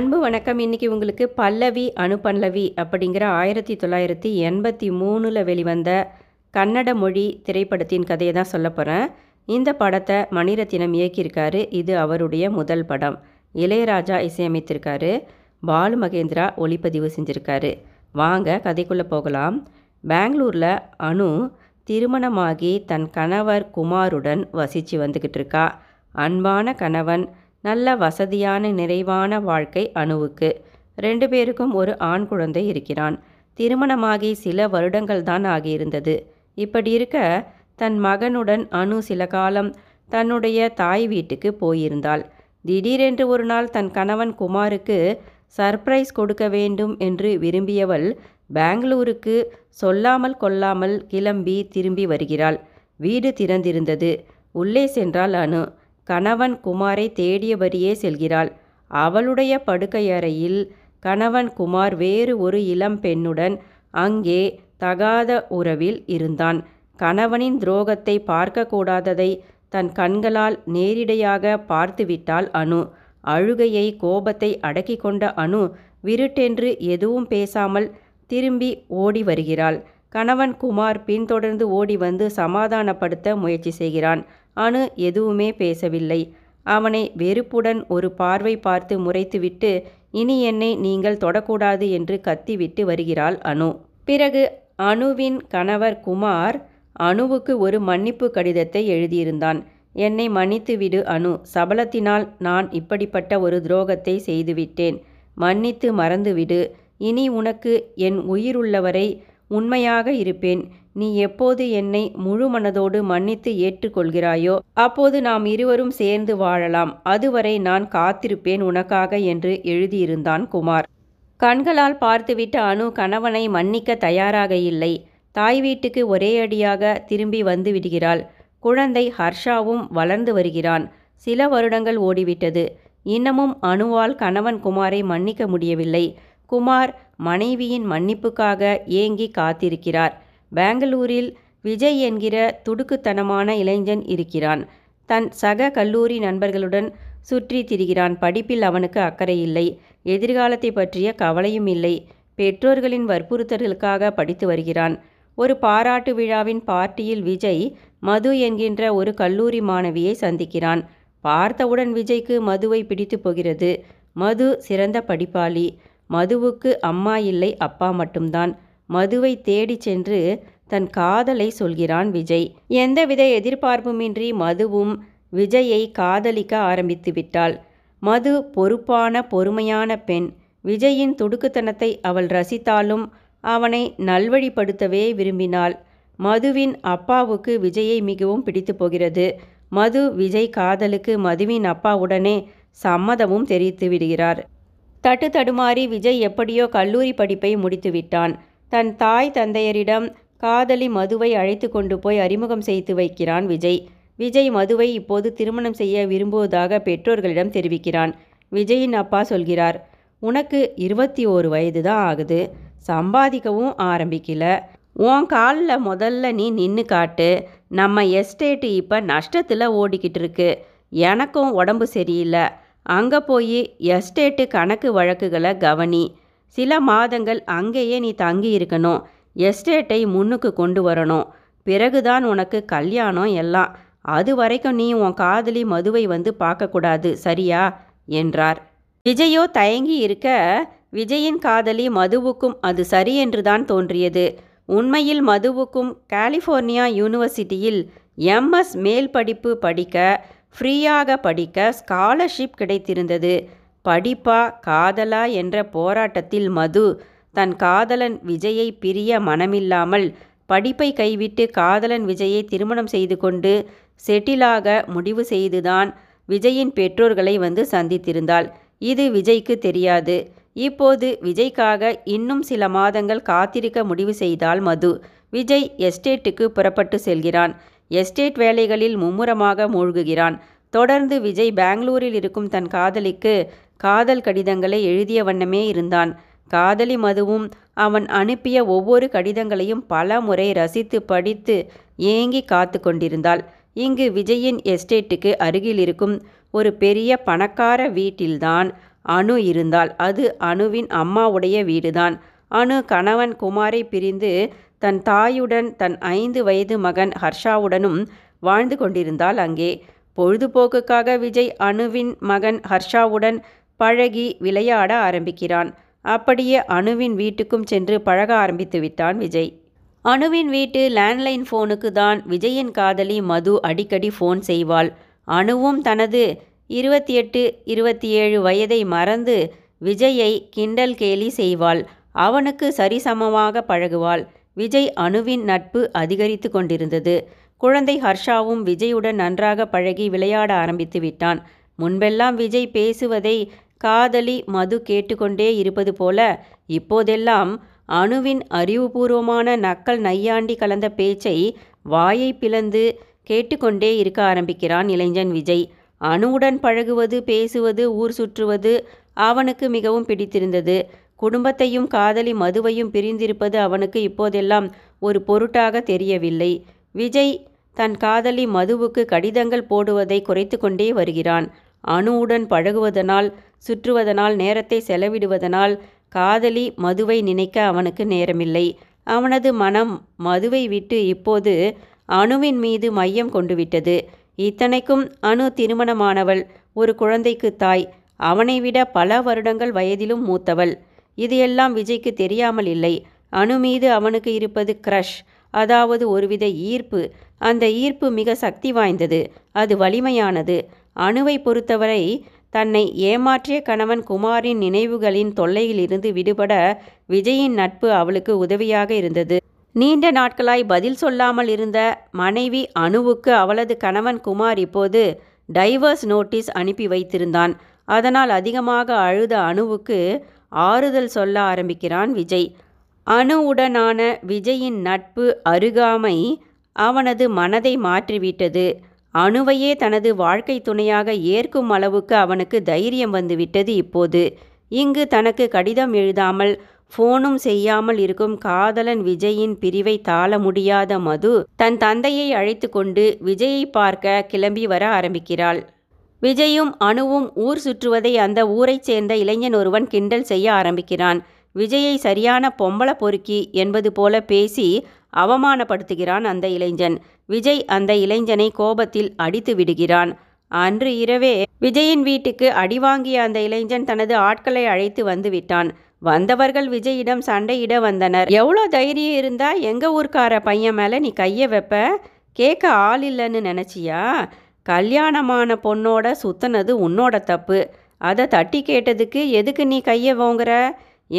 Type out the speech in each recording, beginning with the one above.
அன்பு வணக்கம். இன்னைக்கு உங்களுக்கு பல்லவி அனுபல்லவி அப்படிங்கிற ஆயிரத்தி தொள்ளாயிரத்தி எண்பத்தி மூணில் வெளிவந்த கன்னட மொழி திரைப்படத்தின் கதையை தான் சொல்ல போகிறேன் இந்த படத்தை மணிரத்தினம் இயக்கியிருக்காரு. இது அவருடைய முதல் படம். இளையராஜா இசையமைத்திருக்காரு. பாலு மகேந்திரா ஒளிப்பதிவு செஞ்சுருக்காரு. வாங்க கதைக்குள்ளே போகலாம். பெங்களூரில் அனு திருமணமாகி தன் கணவர் குமாருடன் வசித்து வந்துக்கிட்டு இருக்கா. அன்பான கணவன் நல்ல வசதியான நிறைவான வாழ்க்கை அணுவுக்கு. ரெண்டு பேருக்கும் ஒரு ஆண் குழந்தை இருக்கிறான். திருமணமாகி சில வருடங்கள் தான் ஆகியிருந்தது. இப்படி இருக்க தன் மகனுடன் அணு சில காலம் தன்னுடைய தாய் வீட்டுக்கு போயிருந்தாள். திடீரென்று ஒரு நாள் தன் கணவன் குமாருக்கு சர்ப்ரைஸ் கொடுக்க வேண்டும் என்று விரும்பியவள் பெங்களூருக்கு சொல்லாமல் கொள்ளாமல் கிளம்பி திரும்பி வருகிறாள். வீடு திறந்திருந்தது. உள்ளே சென்றால் அனு. கணவன் குமாரை தேடியபடியே செல்கிறாள். அவளுடைய படுக்கையறையில் கணவன் குமார் வேறு ஒரு இளம் பெண்ணுடன் அங்கே தகாத உறவில் இருந்தான். கணவனின் துரோகத்தை பார்க்கக்கூடாததை தன் கண்களால் நேரிடையாக பார்த்துவிட்டாள் அனு. அழுகையை கோபத்தை அடக்கி கொண்ட அனு விருட்டென்று எதுவும் பேசாமல் திரும்பி ஓடி வருகிறாள். கணவன் குமார் பின்தொடர்ந்து ஓடி வந்து சமாதானப்படுத்த முயற்சி செய்கிறான். அனு எதுவுமே பேசவில்லை. அவனை வெறுப்புடன் ஒரு பார்வை பார்த்து முறைத்துவிட்டு இனி என்னை நீங்கள் தொடக்கூடாது என்று கத்திவிட்டு வருகிறாள் அனு பிறகு அணுவின் கணவர் குமார் அணுவுக்கு ஒரு மன்னிப்பு கடிதத்தை எழுதியிருந்தான். என்னை மன்னித்து விடு அனு சபலத்தினால் நான் இப்படிப்பட்ட ஒரு துரோகத்தை செய்துவிட்டேன். மன்னித்து மறந்துவிடு. இனி உனக்கு என் உயிருள்ளவரை உண்மையாக இருப்பேன். நீ எப்போது என்னை முழு மனதோடு மன்னித்து ஏற்றுக்கொள்கிறாயோ அப்போது நாம் இருவரும் சேர்ந்து வாழலாம். அதுவரை நான் காத்திருப்பேன் உனக்காக என்று எழுதியிருந்தான் குமார். கண்களால் பார்த்துவிட்ட அணு கணவனை மன்னிக்க தயாராக இல்லை. தாய் வீட்டுக்கு ஒரே அடியாக திரும்பி வந்து விடுகிறாள். குழந்தை ஹர்ஷாவும் வளர்ந்து வருகிறான். சில வருடங்கள் ஓடிவிட்டது. இன்னமும் அணுவால் கணவன் குமாரை மன்னிக்க முடியவில்லை. குமார் மனைவியின் மன்னிப்புக்காக ஏங்கி காத்திருக்கிறார். பெங்களூரில் விஜய் என்கிற துடுக்குத்தனமான இளைஞன் இருக்கிறான். தன் சக கல்லூரி நண்பர்களுடன் சுற்றி திரிகிறான். படிப்பில் அவனுக்கு அக்கறை இல்லை. எதிர்காலத்தை பற்றிய கவலையும் இல்லை. பெற்றோர்களின் வற்புறுத்தல்களுக்காக படித்து வருகிறான். ஒரு பாராட்டு விழாவின் பார்ட்டியில் விஜய் மது என்கின்ற ஒரு கல்லூரி மாணவியை சந்திக்கிறான். பார்த்தவுடன் விஜய்க்கு மதுவை பிடித்து போகிறது. மது சிறந்த படிப்பாளி. மதுவுக்கு அம்மா இல்லை அப்பா மட்டும்தான். மதுவை தேடி சென்று தன் காதலை சொல்கிறான் விஜய். எந்தவித எதிர்பார்ப்புமின்றி மதுவும் விஜயை காதலிக்க ஆரம்பித்து விட்டாள். மது பொறுப்பான பொறுமையான பெண். விஜயின் துடுக்குத்தனத்தை அவள் ரசித்தாலும் அவனை நல்வழிப்படுத்தவே விரும்பினாள். மதுவின் அப்பாவுக்கு விஜயை மிகவும் பிடித்து போகிறது. மது விஜய் காதலுக்கு மதுவின் அப்பாவுடனே சம்மதமும் தெரிவித்து விடுகிறார். தட்டு தடுமாறி விஜய் எப்படியோ கல்லூரி படிப்பை முடித்துவிட்டான். தன் தாய் தந்தையரிடம் காதலி மதுவை அழைத்து கொண்டு போய் அறிமுகம் செய்து வைக்கிறான் விஜய். விஜய் மதுவை இப்போது திருமணம் செய்ய விரும்புவதாக பெற்றோர்களிடம் தெரிவிக்கிறான். விஜயின் அப்பா சொல்கிறார் உனக்கு இருபத்தி ஓரு வயது தான் ஆகுது. சம்பாதிக்கவும் ஆரம்பிக்கல. உன் காலில் முதல்ல நீ நின்று காட்டு. நம்ம எஸ்டேட்டு இப்போ நஷ்டத்தில் ஓடிக்கிட்டு இருக்கு. எனக்கும் உடம்பு சரியில்லை. அங்கே போய் எஸ்டேட்டு கணக்கு வழக்குகளை கவனி. சில மாதங்கள் அங்கேயே நீ தங்கி இருக்கணும் எஸ்டேட்டை முன்னுக்கு கொண்டு வரணும். பிறகுதான் உனக்கு கல்யாணம் எல்லாம். அது வரைக்கும் நீ உன் காதலி மதுவை வந்து பார்க்கக்கூடாது சரியா? என்றார். விஜயோ தயங்கி இருக்க விஜயின் காதலி மதுவுக்கும் அது சரி என்றுதான் தோன்றியது. உண்மையில் மதுவுக்கும் கலிஃபோர்னியா யூனிவர்சிட்டியில் எம்எஸ் மேல் படிப்பு படிக்க ஃப்ரீயாக படிக்க ஸ்காலர்ஷிப் கிடைத்திருந்தது. படிப்பா காதலா என்ற போராட்டத்தில் மது. தன் காதலன் விஜயை பிரிய மனமில்லாமல் படிப்பை கைவிட்டு காதலன் விஜயை திருமணம் செய்து கொண்டு செட்டிலாக முடிவு செய்துதான் விஜயின் பெற்றோர்களை வந்து சந்தித்திருந்தாள். இது விஜய்க்கு தெரியாது. இப்போது விஜய்க்காக இன்னும் சில மாதங்கள் காத்திருக்க முடிவு செய்தால் மது. விஜய் எஸ்டேட்டுக்கு புறப்பட்டு செல்கிறான். எஸ்டேட் வேலைகளில் மும்முரமாக மூழ்குகிறான். தொடர்ந்து விஜய் பெங்களூரில் இருக்கும் தன் காதலிக்கு காதல் கடிதங்களை எழுதிய வண்ணமே இருந்தான். காதலி மதுவும் அவன் அனுப்பிய ஒவ்வொரு கடிதங்களையும் பல முறை ரசித்து படித்து ஏங்கி காத்து கொண்டிருந்தாள். இங்கு விஜயின் எஸ்டேட்டுக்கு அருகில் இருக்கும் ஒரு பெரிய பணக்கார வீட்டில்தான் அணு இருந்தாள். அது அணுவின் அம்மாவுடைய வீடுதான். அணு கணவன் குமாரை பிரிந்து தன் தாயுடன் தன் ஐந்து வயது மகன் ஹர்ஷாவுடனும் வாழ்ந்து கொண்டிருந்தாள் அங்கே. பொழுதுபோக்குக்காக விஜய் அணுவின் மகன் ஹர்ஷாவுடன் பழகி விளையாட ஆரம்பிக்கிறான். அப்படியே அணுவின் வீட்டுக்கும் சென்று பழக ஆரம்பித்து விட்டான் விஜய். அணுவின் வீட்டு லேண்ட்லைன் ஃபோனுக்கு தான் விஜயின் காதலி மது அடிக்கடி ஃபோன் செய்வாள். அணுவும் தனது இருபத்தி எட்டு இருபத்தி ஏழு வயதை மறந்து விஜயை கிண்டல் கேலி செய்வாள். அவனுக்கு சரிசமமாக பழகுவாள். விஜய் அணுவின் நட்பு அதிகரித்து கொண்டிருந்தது. குழந்தை ஹர்ஷாவும் விஜயுடன் நன்றாக பழகி விளையாட ஆரம்பித்து விட்டான். முன்பெல்லாம் விஜய் பேசுவதை காதலி மது கேட்டுக்கொண்டே இருப்பது போல இப்போதெல்லாம் அணுவின் அறிவுபூர்வமான நக்கல் நையாண்டி கலந்த பேச்சை வாயை பிளந்து கேட்டுக்கொண்டே இருக்க ஆரம்பிக்கிறான் இளைஞன் விஜய். அணுவுடன் பழகுவது பேசுவது ஊர் சுற்றுவது அவனுக்கு மிகவும் பிடித்திருந்தது. குடும்பத்தையும் காதலி மதுவையும் பிரிந்திருப்பது அவனுக்கு இப்போதெல்லாம் ஒரு பொருட்டாக தெரியவில்லை. விஜய் தன் காதலி மதுவுக்கு கடிதங்கள் போடுவதை குறைத்து கொண்டே வருகிறான். அணுவுடன் பழகுவதனால் சுற்றுவதனால் நேரத்தை செலவிடுவதனால் காதலி மதுவை நினைக்க அவனுக்கு நேரமில்லை. அவனது மனம் மதுவை விட்டு இப்போது அணுவின் மீது மையம் கொண்டு விட்டது இத்தனைக்கும் அணு திருமணமானவள் ஒரு குழந்தைக்கு தாய். அவனை விட பல வருடங்கள் வயதிலும் மூத்தவள். இது எல்லாம் விஜய்க்கு தெரியாமல் இல்லை. அணு மீது அவனுக்கு இருப்பது க்ரஷ் அதாவது ஒருவித ஈர்ப்பு. அந்த ஈர்ப்பு மிக சக்தி வாய்ந்தது. அது வலிமையானது. அணுவை பொறுத்தவரை தன்னை ஏமாற்றிய கணவன் குமாரின் நினைவுகளின் தொல்லையிலிருந்து விடுபட விஜயின் நட்பு அவளுக்கு உதவியாக இருந்தது. நீண்ட நாட்களாய் பதில் சொல்லாமல் இருந்த மனைவி அணுவுக்கு அவளது கணவன் குமார் இப்போது டைவர்ஸ் நோட்டீஸ் அனுப்பி வைத்திருந்தான். அதனால் அதிகமாக அழுத அணுவுக்கு ஆறுதல் சொல்ல ஆரம்பிக்கிறான் விஜய். அணுவுடனான விஜயின் நட்பு அருகாமை அவனது மனதை மாற்றிவிட்டது. அணுவையே தனது வாழ்க்கை துணையாக ஏற்கும் அளவுக்கு அவனுக்கு தைரியம் வந்துவிட்டது இப்போது. இங்கு தனக்கு கடிதம் எழுதாமல் ஃபோனும் செய்யாமல் இருக்கும் காதலன் விஜயின் பிரிவை தாள முடியாத மது தன் தந்தையை அழைத்து கொண்டு விஜயை பார்க்க கிளம்பி வர ஆரம்பிக்கிறாள். விஜயும் அணுவும் ஊர் சுற்றுவதை அந்த ஊரைச் சேர்ந்த இளைஞன் ஒருவன் கிண்டல் செய்ய ஆரம்பிக்கிறான். விஜயை சரியான பொம்பளை பொறுக்கி என்பது போல பேசி அவமானப்படுத்துகிறான் அந்த இளைஞன். விஜய் அந்த இளைஞனை கோபத்தில் அடித்து விடுகிறான். அன்று இரவே விஜயின் வீட்டுக்கு அடி வாங்கிய அந்த இளைஞன் தனது ஆட்களை அழைத்து வந்து விட்டான் வந்தவர்கள் விஜயிடம் சண்டையிட வந்தனர். எவ்வளோ தைரியம் இருந்தா எங்க ஊர்க்கார பையன் மேலே நீ கையை வைப்ப? கேட்க ஆள் இல்லைன்னு நினச்சியா? கல்யாணமான பொண்ணோட சுத்தனது உன்னோட தப்பு. அதை தட்டி கேட்டதுக்கு எதுக்கு நீ கையை ஓங்குற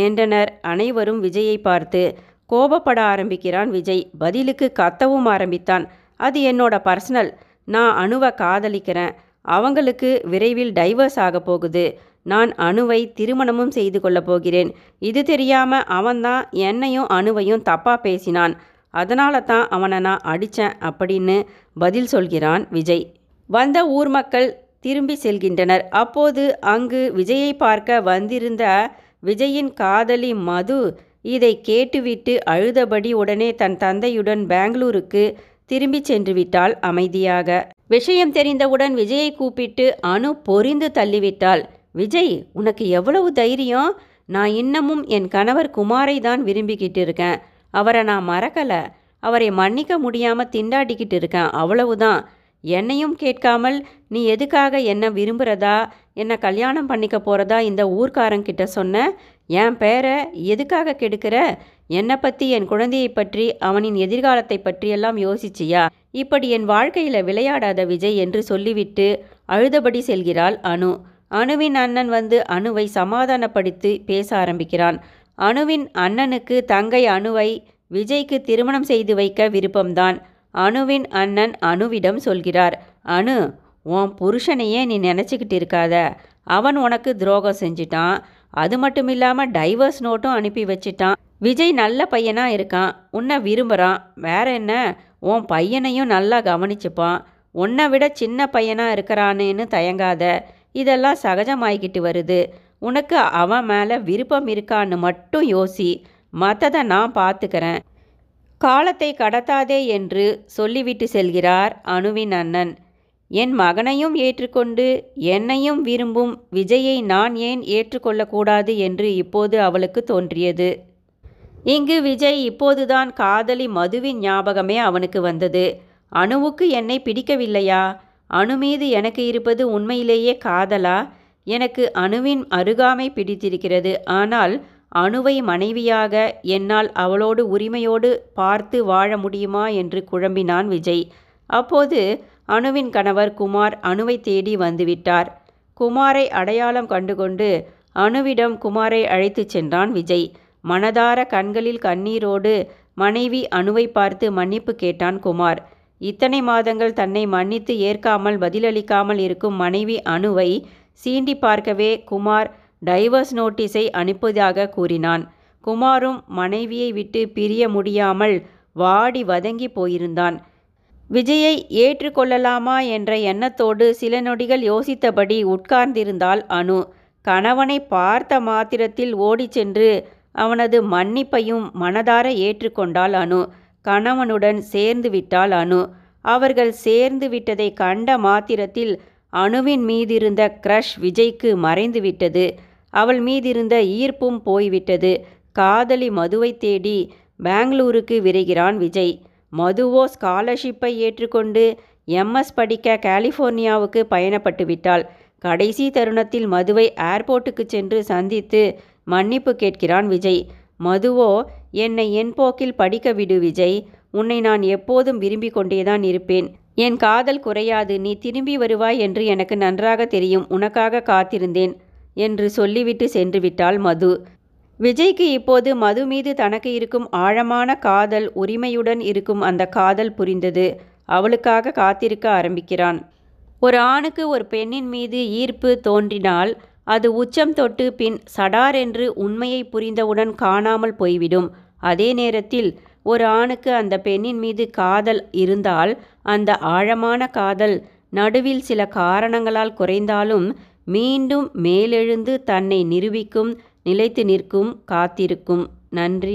என்றனர் அனைவரும் விஜயை பார்த்து. கோபப்பட ஆரம்பிக்கிறான் விஜய். பதிலுக்கு கத்தவும் ஆரம்பித்தான். அது என்னோட பர்சனல். நான் அணுவை காதலிக்கிறேன். அவங்களுக்கு விரைவில் டைவர்ஸ் ஆக போகுது. நான் அணுவை திருமணமும் செய்து கொள்ளப் போகிறேன். இது தெரியாமல் அவன்தான் என்னையும் அணுவையும் தப்பாக பேசினான். அதனால தான் அவனை நான் அடித்தேன் அப்படின்னு பதில் சொல்கிறான் விஜய். வந்த ஊர் மக்கள் திரும்பி செல்கின்றனர். அப்போது அங்கு விஜயை பார்க்க வந்திருந்த விஜயின் காதலி மது இதை கேட்டுவிட்டு அழுதபடி உடனே தன் தந்தையுடன் பெங்களூருக்கு திரும்பி சென்று விட்டாள் அமைதியாக. விஷயம் தெரிந்தவுடன் விஜயை கூப்பிட்டு அணு பொறிந்து தள்ளிவிட்டாள். விஜய் உனக்கு எவ்வளவு தைரியம்? நான் இன்னமும் என் கணவர் குமாரை தான் விரும்பிக்கிட்டு இருக்கேன். அவரை நான் மறக்கலை. அவரை மன்னிக்க முடியாமல் திண்டாடிக்கிட்டு இருக்கேன். அவ்வளவுதான். என்னையும் கேட்காமல் நீ எதுக்காக என்ன விரும்புகிறதா என்ன கல்யாணம் பண்ணிக்க போகிறதா இந்த ஊர்க்காரங்கிட்ட சொன்ன என் பேரை எதுக்காக கெடுக்கிற? என்னை பற்றி என் குழந்தையை பற்றி அவனின் எதிர்காலத்தை பற்றியெல்லாம் யோசிச்சியா? இப்படி என் வாழ்க்கையில் விளையாடாத விஜய் என்று சொல்லிவிட்டு அழுதபடி செல்கிறாள் அனு. அணுவின் அண்ணன் வந்து அணுவை சமாதானப்படுத்தி பேச ஆரம்பிக்கிறான். அணுவின் அண்ணனுக்கு தங்கை அணுவை விஜய்க்கு திருமணம் செய்து வைக்க விருப்பம்தான். அணுவின் அண்ணன் அணுவிடம் சொல்கிறார் அணு உன் புருஷனையே நீ நினச்சிக்கிட்டு இருக்காத. அவன் உனக்கு துரோகம் செஞ்சிட்டான். அது மட்டும் இல்லாமல் டைவர்ஸ் நோட்டும் அனுப்பி வச்சிட்டான். விஜய் நல்ல பையனாக இருக்கான். உன்னை விரும்புகிறான் வேற என்ன? உன் பையனையும் நல்லா கவனிச்சுப்பான். உன்னை விட சின்ன பையனாக இருக்கிறானேன்னு தயங்காத. இதெல்லாம் சகஜமாயிக்கிட்டு வருது. உனக்கு அவன் மேலே விருப்பம் இருக்கான்னு மட்டும் யோசி. மற்றதை நான் பார்த்துக்கிறேன் காலத்தை கடத்தாதே என்று சொல்லிவிட்டு செல்கிறார் அணுவின் அண்ணன். என் மகனையும் ஏற்றுக்கொண்டு என்னையும் விரும்பும் விஜயை நான் ஏன் ஏற்றுக்கொள்ளக்கூடாது என்று இப்போது அவளுக்கு தோன்றியது. இங்கு விஜய் இப்போதுதான் காதலி மதுவின் ஞாபகமே அவனுக்கு வந்தது. அணுவுக்கு என்னை பிடிக்கவில்லையா? அணு மீது எனக்கு இருப்பது உண்மையிலேயே காதலா? எனக்கு அணுவின் அருகாமை பிடித்திருக்கிறது. ஆனால் அணுவை மனைவியாக என்னால் அவளோடு உரிமையோடு பார்த்து வாழ முடியுமா என்று குழம்பினான் விஜய். அப்போது அணுவின் கணவர் குமார் அணுவை தேடி வந்துவிட்டார். குமாரை அடையாளம் கண்டுகொண்டு அணுவிடம் குமாரை அழைத்துச் சென்றான் விஜய். மனதார கண்களில் கண்ணீரோடு மனைவி அணுவை பார்த்து மன்னிப்பு கேட்டான் குமார். இத்தனை மாதங்கள் தன்னை மன்னித்து ஏற்காமல் பதிலளிக்காமல் இருக்கும் மனைவி அணுவை சீண்டி பார்க்கவே குமார் டைவர்ஸ் நோட்டீஸை அனுப்புவதாக கூறினான். குமாரும் மனைவியை விட்டு பிரிய முடியாமல் வாடி வதங்கி போயிருந்தான். விஜயை ஏற்றுக்கொள்ளலாமா என்ற எண்ணத்தோடு சில நொடிகள் யோசித்தபடி உட்கார்ந்திருந்தாள் அனு. கணவனை பார்த்த மாத்திரத்தில் ஓடிச் சென்று அவனது மன்னிப்பையும் மனதார ஏற்றுக்கொண்டாள் அனு. கணவனுடன் சேர்ந்து விட்டாள் அனு. அவர்கள் சேர்ந்து விட்டதை கண்ட மாத்திரத்தில் அணுவின் மீதிருந்த க்ரஷ் விஜய்க்கு மறைந்து விட்டது. அவள் மீதிருந்த ஈர்ப்பும் போய்விட்டது. காதலி மதுவை தேடி பெங்களூருக்கு விரைகிறான் விஜய். மதுவோ ஸ்காலர்ஷிப்பை ஏற்றுக்கொண்டு எம்எஸ் படிக்க கலிஃபோர்னியாவுக்கு பயணப்பட்டு விட்டாள். கடைசி தருணத்தில் மதுவை ஏர்போர்ட்டுக்கு சென்று சந்தித்து மன்னிப்பு கேட்கிறான் விஜய். மதுவோ என்னை என் போக்கில் படிக்க விடு விஜய். உன்னை நான் எப்போதும் விரும்பிக் கொண்டேதான் இருப்பேன். என் காதல் குறையாது. நீ திரும்பி வருவாய் என்று எனக்கு நன்றாக தெரியும். உனக்காக காத்திருந்தேன் என்று சொல்லிவிட்டு சென்று விட்டாள் மது. விஜய்க்கு இப்போது மது மீது தனக்கு இருக்கும் ஆழமான காதல் உரிமையுடன் இருக்கும் அந்த காதல் புரிந்தது. அவளுக்காக காத்திருக்க ஆரம்பிக்கிறான். ஒரு ஆணுக்கு ஒரு பெண்ணின் மீது ஈர்ப்பு தோன்றினால் அது உச்சம் தொட்டு பின் சடார் என்று உண்மையை புரிந்தவுடன் காணாமல் போய்விடும். அதே நேரத்தில் ஒரு ஆணுக்கு அந்த பெண்ணின் மீது காதல் இருந்தால் அந்த ஆழமான காதல் நடுவில் சில காரணங்களால் குறைந்தாலும் மீண்டும் மேலெழுந்து தன்னை நிரூபிக்கும் நிலைத்து நிற்கும் காத்திருக்கும். நன்றி.